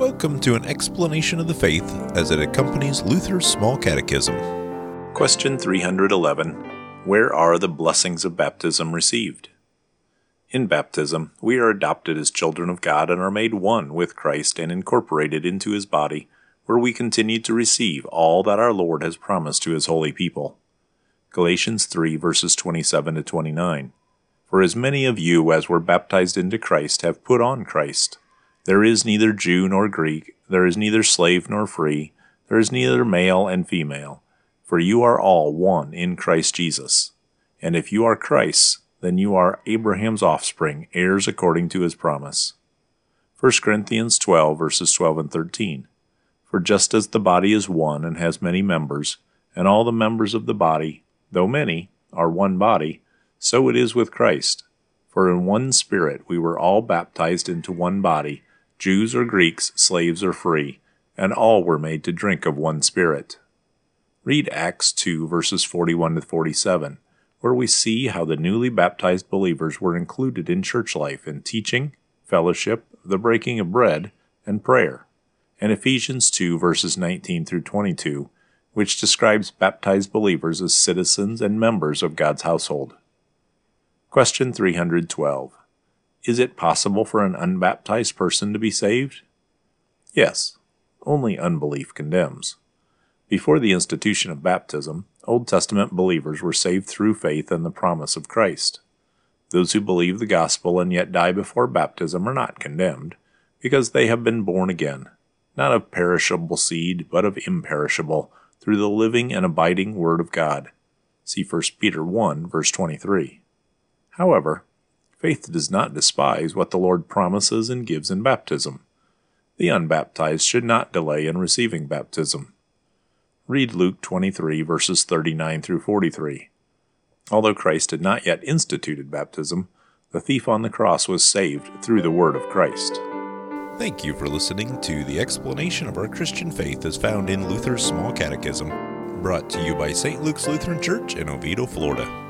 Welcome to an explanation of the faith as it accompanies Luther's Small Catechism. Question 311 Where are the blessings of baptism received? In baptism, we are adopted as children of God and are made one with Christ and incorporated into his body, where we continue to receive all that our Lord has promised to his holy people. Galatians 3 verses 27 to 29. For as many of you as were baptized into Christ have put on Christ. There is neither Jew nor Greek, there is neither slave nor free, there is neither male and female, for you are all one in Christ Jesus. And if you are Christ's, then you are Abraham's offspring, heirs according to his promise. 1 Corinthians 12, verses 12 and 13. For just as the body is one and has many members, and all the members of the body, though many, are one body, so it is with Christ. For in one Spirit we were all baptized into one body Jews or Greeks, slaves or free, and all were made to drink of one Spirit. Read Acts 2, verses 41 to 47, where we see how the newly baptized believers were included in church life in teaching, fellowship, the breaking of bread, and prayer, and Ephesians 2, verses 19 through 22, which describes baptized believers as citizens and members of God's household. Question 312. Is it possible for an unbaptized person to be saved? Yes, only unbelief condemns. Before the institution of baptism, Old Testament believers were saved through faith in the promise of Christ. Those who believe the gospel and yet die before baptism are not condemned, because they have been born again, not of perishable seed, but of imperishable, through the living and abiding Word of God. See 1 Peter 1, verse 23. However, Faith does not despise what the Lord promises and gives in baptism. The unbaptized should not delay in receiving baptism. Read Luke 23, verses 39 through 43. Although Christ had not yet instituted baptism, the thief on the cross was saved through the word of Christ. Thank you for listening to the explanation of our Christian faith as found in Luther's Small Catechism, brought to you by St. Luke's Lutheran Church in Oviedo, Florida.